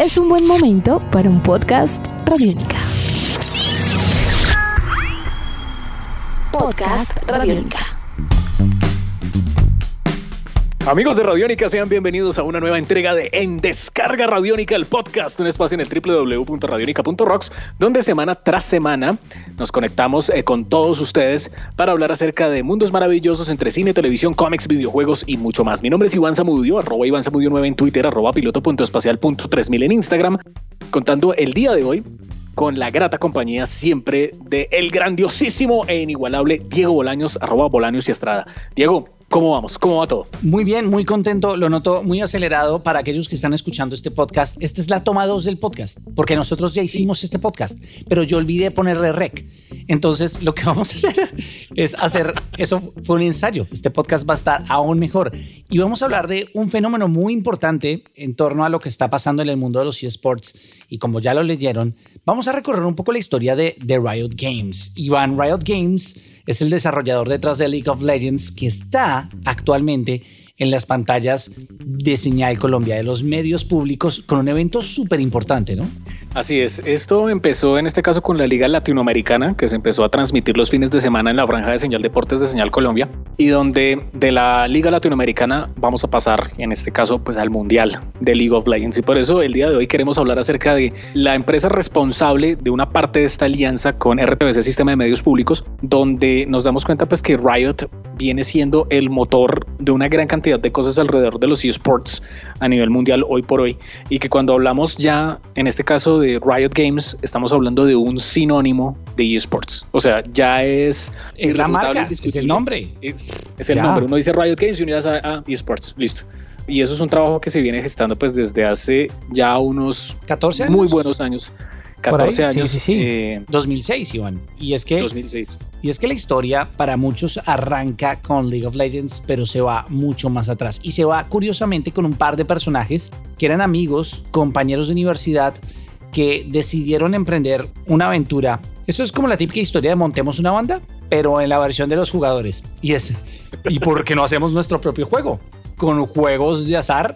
es un buen momento para un podcast Radiónica. Podcast Radiónica. Amigos de Radiónica, sean bienvenidos a una nueva entrega de En Descarga Radiónica, el podcast, un espacio en el donde semana tras semana nos conectamos eh, con todos ustedes para hablar acerca de mundos maravillosos entre cine, televisión, cómics, videojuegos y mucho más. Mi nombre es Iván Zamudio, arroba Iván Zamudio 9 en Twitter, arroba piloto.espacial.3000 en Instagram, contando el día de hoy con la grata compañía siempre de el grandiosísimo e inigualable Diego Bolaños, arroba Bolaños y Estrada. Diego, ¿Cómo vamos? ¿Cómo va todo? Muy bien, muy contento. Lo noto muy acelerado para aquellos que están escuchando este podcast. Esta es la toma 2 del podcast, porque nosotros ya hicimos este podcast, pero yo olvidé ponerle rec. Entonces, lo que vamos a hacer es hacer, eso fue un ensayo. Este podcast va a estar aún mejor. Y vamos a hablar de un fenómeno muy importante en torno a lo que está pasando en el mundo de los eSports. Y como ya lo leyeron, vamos a recorrer un poco la historia de, de Riot Games. Iván, Riot Games es el desarrollador detrás de League of Legends que está actualmente en las pantallas de Señal Colombia, de los medios públicos, con un evento súper importante, ¿no? Así es, esto empezó en este caso con la Liga Latinoamericana, que se empezó a transmitir los fines de semana en la franja de señal Deportes de Señal Colombia, y donde de la Liga Latinoamericana vamos a pasar, en este caso, pues al Mundial de League of Legends. Y por eso el día de hoy queremos hablar acerca de la empresa responsable de una parte de esta alianza con RTBC Sistema de Medios Públicos, donde nos damos cuenta pues que Riot viene siendo el motor de una gran cantidad de cosas alrededor de los esports a nivel mundial hoy por hoy, y que cuando hablamos ya, en este caso, de Riot Games, estamos hablando de un sinónimo de esports. O sea, ya es. Es la marca, es el nombre. Es, es el nombre. Uno dice Riot Games y uno ya sabe, ah, esports, listo. Y eso es un trabajo que se viene gestando pues desde hace ya unos 14 años. muy buenos años. 14 años. Sí, sí, sí. Eh, 2006, Iván. Y es que 2006. Y es que la historia para muchos arranca con League of Legends, pero se va mucho más atrás. Y se va curiosamente con un par de personajes que eran amigos, compañeros de universidad, que decidieron emprender una aventura. Eso es como la típica historia de montemos una banda, pero en la versión de los jugadores. Y es, ¿y por qué no hacemos nuestro propio juego? Con juegos de azar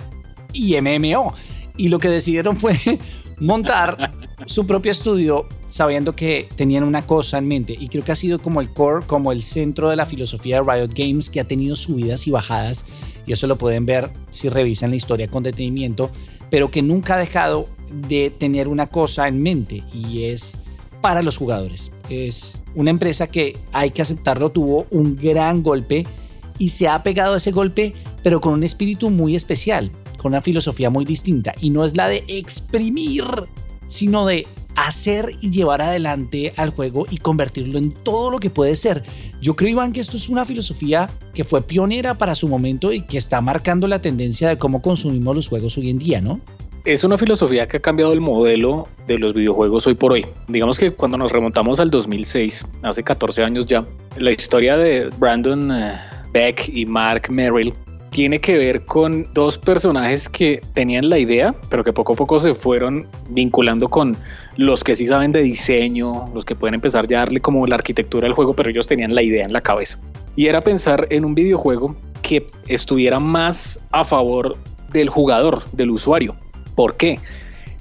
y MMO. Y lo que decidieron fue montar su propio estudio sabiendo que tenían una cosa en mente y creo que ha sido como el core, como el centro de la filosofía de Riot Games que ha tenido subidas y bajadas y eso lo pueden ver si revisan la historia con detenimiento, pero que nunca ha dejado de tener una cosa en mente y es para los jugadores. Es una empresa que hay que aceptarlo, tuvo un gran golpe y se ha pegado ese golpe, pero con un espíritu muy especial, con una filosofía muy distinta y no es la de exprimir sino de hacer y llevar adelante al juego y convertirlo en todo lo que puede ser. Yo creo, Iván, que esto es una filosofía que fue pionera para su momento y que está marcando la tendencia de cómo consumimos los juegos hoy en día, ¿no? Es una filosofía que ha cambiado el modelo de los videojuegos hoy por hoy. Digamos que cuando nos remontamos al 2006, hace 14 años ya, la historia de Brandon eh, Beck y Mark Merrill tiene que ver con dos personajes que tenían la idea, pero que poco a poco se fueron vinculando con los que sí saben de diseño, los que pueden empezar ya a darle como la arquitectura al juego, pero ellos tenían la idea en la cabeza. Y era pensar en un videojuego que estuviera más a favor del jugador, del usuario. ¿Por qué?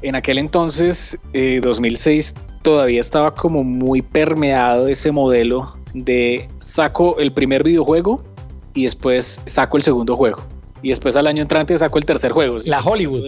En aquel entonces, eh, 2006, todavía estaba como muy permeado ese modelo de saco el primer videojuego y después saco el segundo juego. Y después al año entrante saco el tercer juego. La Hollywood.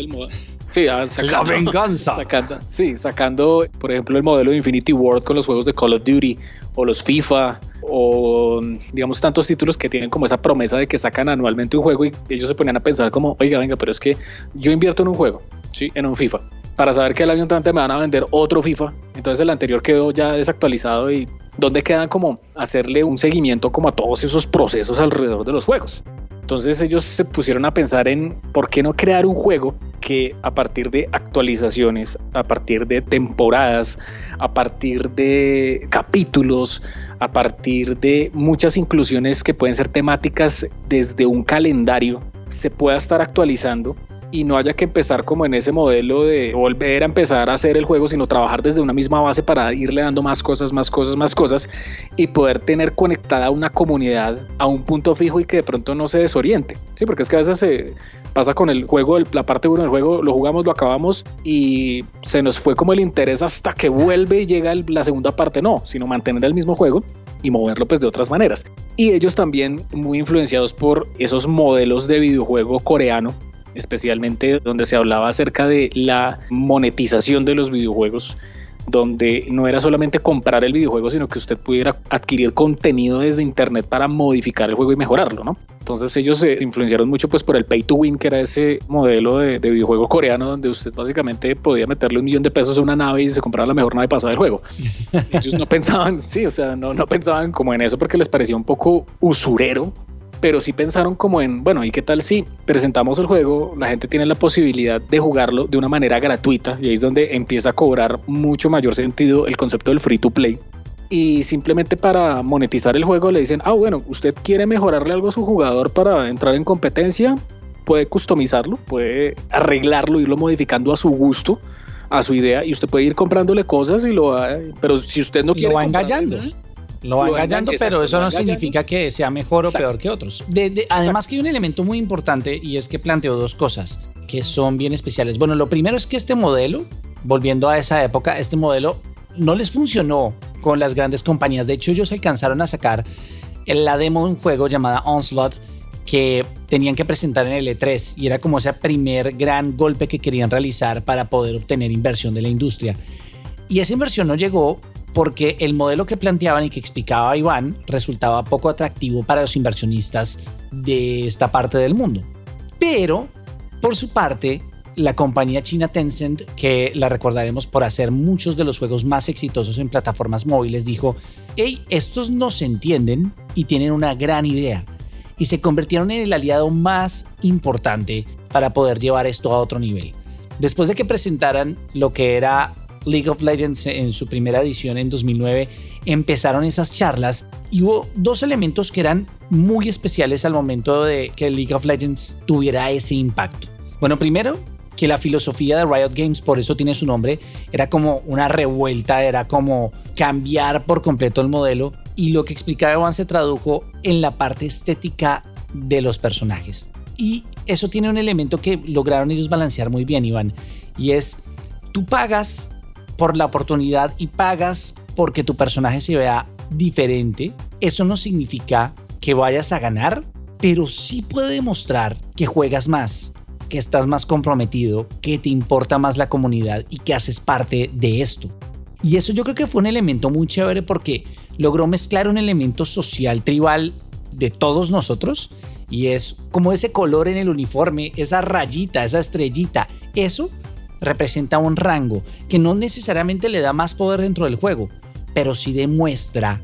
Sí, ah, sacando, la venganza. Sacando, sí, sacando, por ejemplo, el modelo de Infinity World con los juegos de Call of Duty o los FIFA o digamos tantos títulos que tienen como esa promesa de que sacan anualmente un juego y ellos se ponían a pensar como, oiga, venga, pero es que yo invierto en un juego, sí, en un FIFA, para saber que el año entrante me van a vender otro FIFA, entonces el anterior quedó ya desactualizado y ¿dónde quedan como hacerle un seguimiento como a todos esos procesos alrededor de los juegos? Entonces ellos se pusieron a pensar en por qué no crear un juego que a partir de actualizaciones, a partir de temporadas, a partir de capítulos, a partir de muchas inclusiones que pueden ser temáticas desde un calendario, se pueda estar actualizando y no haya que empezar como en ese modelo de volver a empezar a hacer el juego, sino trabajar desde una misma base para irle dando más cosas, más cosas, más cosas y poder tener conectada una comunidad a un punto fijo y que de pronto no se desoriente. Sí, porque es que a veces se pasa con el juego, la parte 1 del juego, lo jugamos, lo acabamos y se nos fue como el interés hasta que vuelve y llega la segunda parte. No, sino mantener el mismo juego y moverlo pues de otras maneras. Y ellos también muy influenciados por esos modelos de videojuego coreano especialmente donde se hablaba acerca de la monetización de los videojuegos donde no era solamente comprar el videojuego, sino que usted pudiera adquirir contenido desde internet para modificar el juego y mejorarlo, ¿no? Entonces ellos se influenciaron mucho pues por el pay to win, que era ese modelo de, videojuego coreano donde usted básicamente podía meterle un millón de pesos a una nave y se compraba la mejor nave pasada del juego. ellos no pensaban, sí, o sea, no, no pensaban como en eso porque les parecía un poco usurero pero sí pensaron como en, bueno, ¿y qué tal si presentamos el juego? La gente tiene la posibilidad de jugarlo de una manera gratuita y ahí es donde empieza a cobrar mucho mayor sentido el concepto del free to play. Y simplemente para monetizar el juego le dicen, ah, bueno, usted quiere mejorarle algo a su jugador para entrar en competencia, puede customizarlo, puede arreglarlo, irlo modificando a su gusto, a su idea, y usted puede ir comprándole cosas y lo va, pero si usted no quiere... Lo va engañando. Lo va engañando, pero eso no significa que sea mejor o peor que otros. además que hay un elemento muy importante y es que planteo dos cosas que son bien especiales. Bueno, lo primero es que este modelo, volviendo a esa época, este modelo no les funcionó con las grandes compañías. De hecho, ellos alcanzaron a sacar la demo de un juego llamada Onslaught que tenían que presentar en el E3 y era como ese primer gran golpe que querían realizar para poder obtener inversión de la industria. Y esa inversión no llegó porque el modelo que planteaban y que explicaba Iván resultaba poco atractivo para los inversionistas de esta parte del mundo. Pero, por su parte, la compañía china Tencent, que la recordaremos por hacer muchos de los juegos más exitosos en plataformas móviles, dijo, hey, estos no se entienden y tienen una gran idea. Y se convirtieron en el aliado más importante para poder llevar esto a otro nivel. Después de que presentaran lo que era League of Legends en su primera edición en 2009, empezaron esas charlas y hubo dos elementos que eran muy especiales al momento de que League of Legends tuviera ese impacto. Bueno, primero, que la filosofía de Riot Games, por eso tiene su nombre, era como una revuelta, era como cambiar por completo el modelo y lo que explicaba Iván se tradujo en la parte estética de los personajes. Y eso tiene un elemento que lograron ellos balancear muy bien, Iván, y es, tú pagas por la oportunidad y pagas porque tu personaje se vea diferente, eso no significa que vayas a ganar, pero sí puede demostrar que juegas más, que estás más comprometido, que te importa más la comunidad y que haces parte de esto. Y eso yo creo que fue un elemento muy chévere porque logró mezclar un elemento social tribal de todos nosotros y es como ese color en el uniforme, esa rayita, esa estrellita, eso representa un rango que no necesariamente le da más poder dentro del juego, pero sí demuestra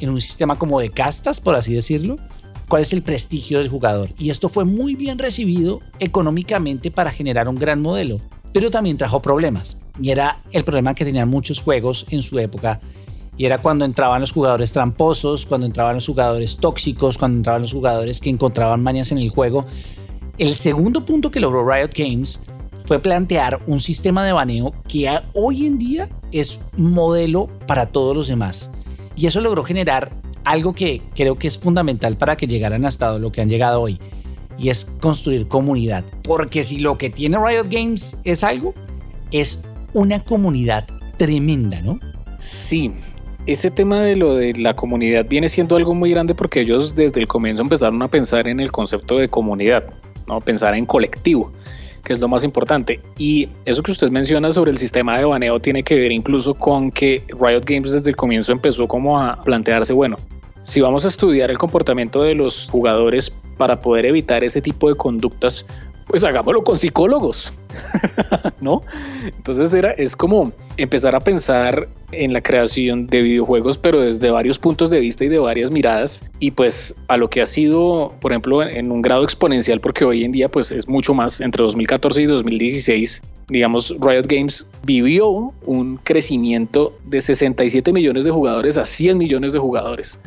en un sistema como de castas, por así decirlo, cuál es el prestigio del jugador. Y esto fue muy bien recibido económicamente para generar un gran modelo, pero también trajo problemas. Y era el problema que tenían muchos juegos en su época. Y era cuando entraban los jugadores tramposos, cuando entraban los jugadores tóxicos, cuando entraban los jugadores que encontraban mañas en el juego. El segundo punto que logró Riot Games fue plantear un sistema de baneo que hoy en día es modelo para todos los demás. Y eso logró generar algo que creo que es fundamental para que llegaran hasta lo que han llegado hoy. Y es construir comunidad. Porque si lo que tiene Riot Games es algo, es una comunidad tremenda, ¿no? Sí, ese tema de lo de la comunidad viene siendo algo muy grande porque ellos desde el comienzo empezaron a pensar en el concepto de comunidad, ¿no? Pensar en colectivo que es lo más importante. Y eso que usted menciona sobre el sistema de baneo tiene que ver incluso con que Riot Games desde el comienzo empezó como a plantearse, bueno, si vamos a estudiar el comportamiento de los jugadores para poder evitar ese tipo de conductas, pues hagámoslo con psicólogos, ¿no? Entonces era, es como empezar a pensar en la creación de videojuegos, pero desde varios puntos de vista y de varias miradas, y pues a lo que ha sido, por ejemplo, en un grado exponencial, porque hoy en día pues es mucho más, entre 2014 y 2016, digamos, Riot Games vivió un crecimiento de 67 millones de jugadores a 100 millones de jugadores.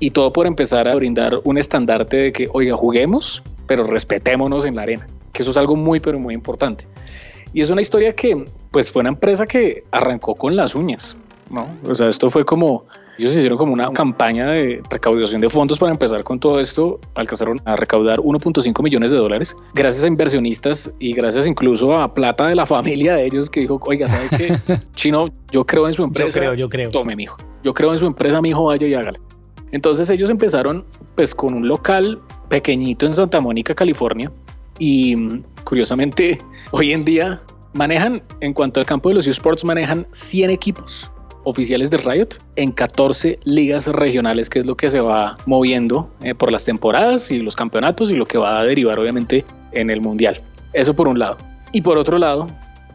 Y todo por empezar a brindar un estandarte de que, oiga, juguemos, pero respetémonos en la arena. Que eso es algo muy, pero muy importante. Y es una historia que, pues, fue una empresa que arrancó con las uñas, ¿no? O sea, esto fue como, ellos hicieron como una campaña de recaudación de fondos para empezar con todo esto. Alcanzaron a recaudar 1.5 millones de dólares gracias a inversionistas y gracias incluso a plata de la familia de ellos que dijo, oiga, ¿sabe qué? Chino, yo creo en su empresa. Yo creo, yo creo. Tome, mijo. Yo creo en su empresa, mijo, vaya y hágale. Entonces ellos empezaron pues con un local pequeñito en Santa Mónica, California. Y curiosamente, hoy en día manejan, en cuanto al campo de los esports, manejan 100 equipos oficiales de Riot en 14 ligas regionales, que es lo que se va moviendo eh, por las temporadas y los campeonatos y lo que va a derivar obviamente en el mundial. Eso por un lado. Y por otro lado,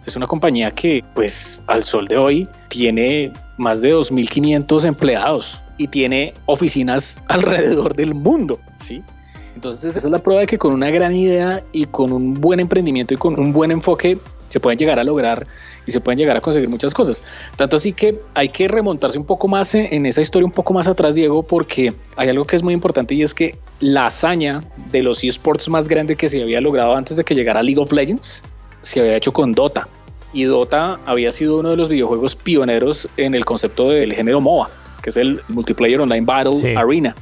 es una compañía que pues al sol de hoy tiene más de 2.500 empleados y tiene oficinas alrededor del mundo, ¿sí? Entonces esa es la prueba de que con una gran idea y con un buen emprendimiento y con un buen enfoque se pueden llegar a lograr y se pueden llegar a conseguir muchas cosas. Tanto así que hay que remontarse un poco más en esa historia, un poco más atrás, Diego, porque hay algo que es muy importante y es que la hazaña de los esports más grande que se había logrado antes de que llegara League of Legends se había hecho con Dota. Y Dota había sido uno de los videojuegos pioneros en el concepto del género MOBA, que es el Multiplayer Online Battle Arena.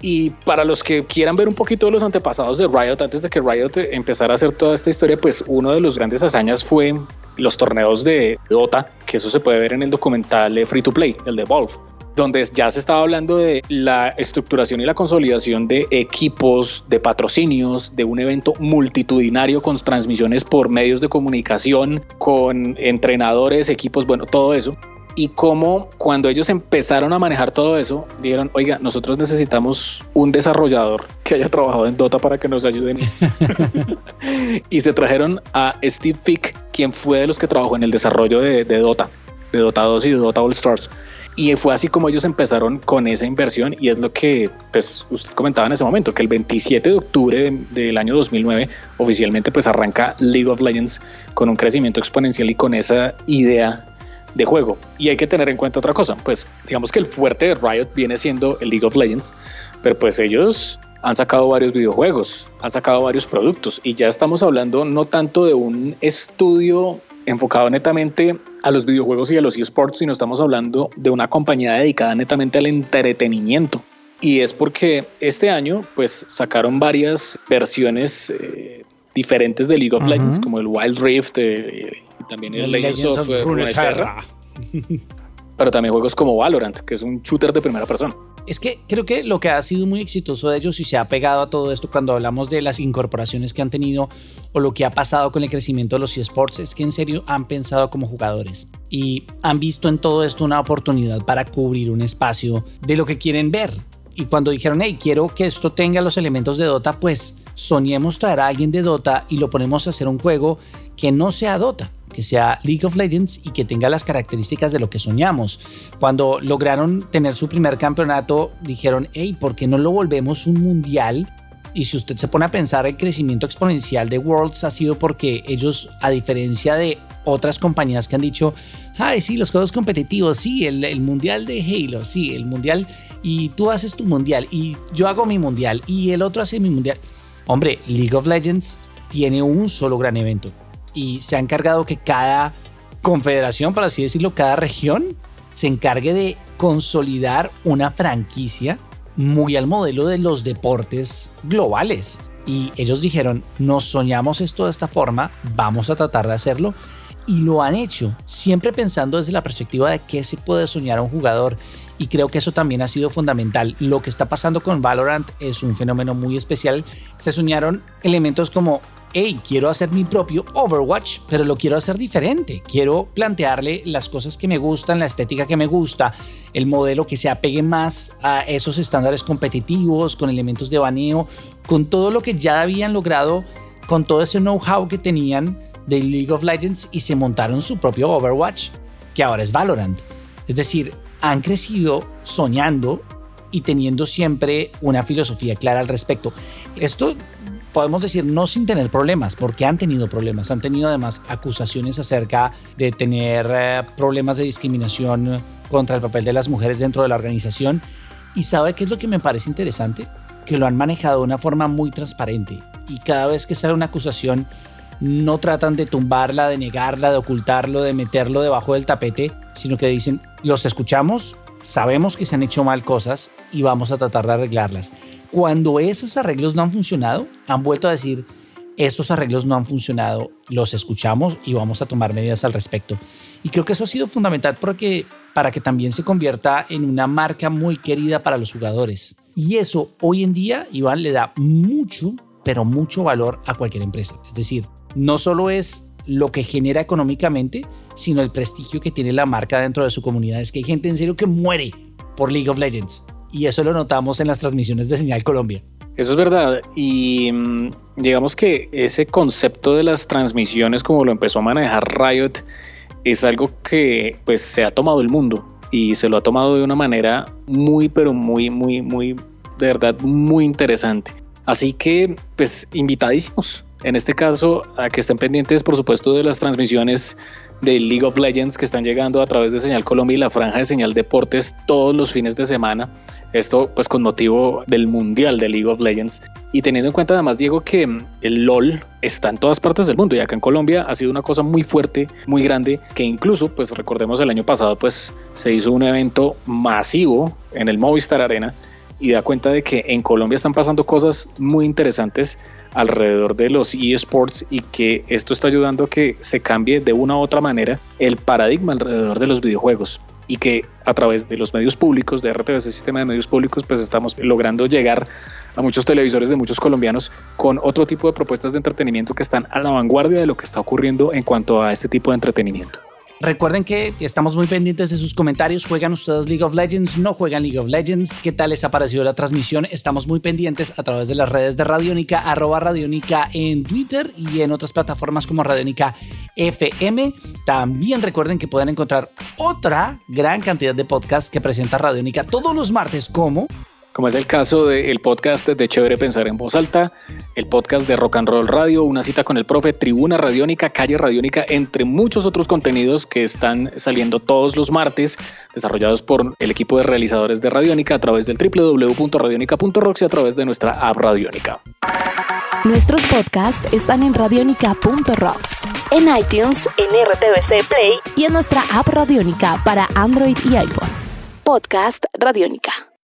Y para los que quieran ver un poquito de los antepasados de Riot, antes de que Riot empezara a hacer toda esta historia, pues uno de los grandes hazañas fue los torneos de Dota, que eso se puede ver en el documental Free to Play, el de Valve donde ya se estaba hablando de la estructuración y la consolidación de equipos, de patrocinios, de un evento multitudinario con transmisiones por medios de comunicación, con entrenadores, equipos, bueno, todo eso y cómo cuando ellos empezaron a manejar todo eso, dijeron, oiga, nosotros necesitamos un desarrollador que haya trabajado en Dota para que nos ayude en esto. y se trajeron a Steve Fick, quien fue de los que trabajó en el desarrollo de, Dota, de Dota 2 y de Dota All Stars. Y fue así como ellos empezaron con esa inversión y es lo que pues usted comentaba en ese momento, que el 27 de octubre del año 2009 oficialmente pues arranca League of Legends con un crecimiento exponencial y con esa idea de juego. Y hay que tener en cuenta otra cosa, pues digamos que el fuerte de Riot viene siendo el League of Legends, pero pues ellos han sacado varios videojuegos, han sacado varios productos y ya estamos hablando no tanto de un estudio enfocado netamente a los videojuegos y a los esports, sino estamos hablando de una compañía dedicada netamente al entretenimiento. Y es porque este año pues sacaron varias versiones eh, diferentes de League of Legends, como el Wild Rift, eh, también el Legends, of, Runeterra. Pero también juegos como Valorant, que es un shooter de primera persona. Es que creo que lo que ha sido muy exitoso de ellos y se ha pegado a todo esto cuando hablamos de las incorporaciones que han tenido o lo que ha pasado con el crecimiento de los esports es que en serio han pensado como jugadores y han visto en todo esto una oportunidad para cubrir un espacio de lo que quieren ver. Y cuando dijeron, hey, quiero que esto tenga los elementos de Dota, pues soñemos traer a alguien de Dota y lo ponemos a hacer un juego que no sea Dota que sea League of Legends y que tenga las características de lo que soñamos. Cuando lograron tener su primer campeonato, dijeron, hey, ¿por qué no lo volvemos un mundial? Y si usted se pone a pensar, el crecimiento exponencial de Worlds ha sido porque ellos, a diferencia de otras compañías que han dicho, ay, sí, los juegos competitivos, sí, el, el, mundial de Halo, sí, el mundial, y tú haces tu mundial, y yo hago mi mundial, y el otro hace mi mundial. Hombre, League of Legends tiene un solo gran evento, y se ha encargado que cada confederación, por así decirlo, cada región se encargue de consolidar una franquicia muy al modelo de los deportes globales. Y ellos dijeron, nos soñamos esto de esta forma, vamos a tratar de hacerlo. Y lo han hecho, siempre pensando desde la perspectiva de qué se puede soñar a un jugador. Y creo que eso también ha sido fundamental. Lo que está pasando con Valorant es un fenómeno muy especial. Se soñaron elementos como hey, quiero hacer mi propio Overwatch, pero lo quiero hacer diferente. Quiero plantearle las cosas que me gustan, la estética que me gusta, el modelo que se apegue más a esos estándares competitivos, con elementos de baneo, con todo lo que ya habían logrado, con todo ese know-how que tenían de League of Legends y se montaron su propio Overwatch, que ahora es Valorant. Es decir, han crecido soñando y teniendo siempre una filosofía clara al respecto. Esto podemos decir no sin tener problemas, porque han tenido problemas. Han tenido además acusaciones acerca de tener eh, problemas de discriminación contra el papel de las mujeres dentro de la organización. ¿Y sabe qué es lo que me parece interesante? Que lo han manejado de una forma muy transparente. y cada vez que sale una acusación no tratan de tumbarla, de negarla, de ocultarlo, de meterlo debajo del tapete, sino que dicen, los escuchamos, sabemos que se han hecho mal cosas y vamos a tratar de arreglarlas. Cuando esos arreglos no han funcionado, han vuelto a decir, estos arreglos no han funcionado, los escuchamos y vamos a tomar medidas al respecto. Y creo que eso ha sido fundamental porque, para que también se convierta en una marca muy querida para los jugadores. Y eso hoy en día, Iván, le da mucho, pero mucho valor a cualquier empresa. Es decir, no solo es lo que genera económicamente, sino el prestigio que tiene la marca dentro de su comunidad. Es que hay gente en serio que muere por League of Legends. Y eso lo notamos en las transmisiones de Señal Colombia. Eso es verdad. Y mm, digamos que ese concepto de las transmisiones, como lo empezó a manejar Riot, es algo que pues se ha tomado el mundo y se lo ha tomado de una manera muy, pero muy, muy, muy, de verdad, muy interesante. Así que, pues, invitadísimos en este caso, a que estén pendientes, por supuesto, de las transmisiones de League of Legends que están llegando a través de Señal Colombia y la franja de Señal Deportes todos los fines de semana. Esto pues con motivo del Mundial de League of Legends. Y teniendo en cuenta además, Diego, que el LOL está en todas partes del mundo y acá en Colombia ha sido una cosa muy fuerte, muy grande, que incluso pues recordemos el año pasado pues se hizo un evento masivo en el Movistar Arena y da cuenta de que en Colombia están pasando cosas muy interesantes alrededor de los eSports y que esto está ayudando a que se cambie de una u otra manera el paradigma alrededor de los videojuegos y que a través de los medios públicos, de RTV, ese sistema de medios públicos, pues estamos logrando llegar a muchos televisores de muchos colombianos con otro tipo de propuestas de entretenimiento que están a la vanguardia de lo que está ocurriendo en cuanto a este tipo de entretenimiento. Recuerden que estamos muy pendientes de sus comentarios. ¿Juegan ustedes League of Legends? ¿No juegan League of Legends? ¿Qué tal les ha parecido la transmisión? Estamos muy pendientes a través de las redes de Radiónica, arroba Radiónica en Twitter y en otras plataformas como Radiónica FM. También recuerden que pueden encontrar otra gran cantidad de podcasts que presenta Radiónica todos los martes como como es el caso del podcast de Chévere Pensar en Voz Alta, el podcast de Rock and Roll Radio, una cita con el profe, Tribuna Radiónica, Calle Radiónica, entre muchos otros contenidos que están saliendo todos los martes, desarrollados por el equipo de realizadores de Radiónica a través del www.radionica.rocks y a través de nuestra app Radiónica. Nuestros podcasts están en radionica.rocks, en iTunes, en RTVC Play y en nuestra app Radiónica para Android y iPhone. Podcast Radiónica.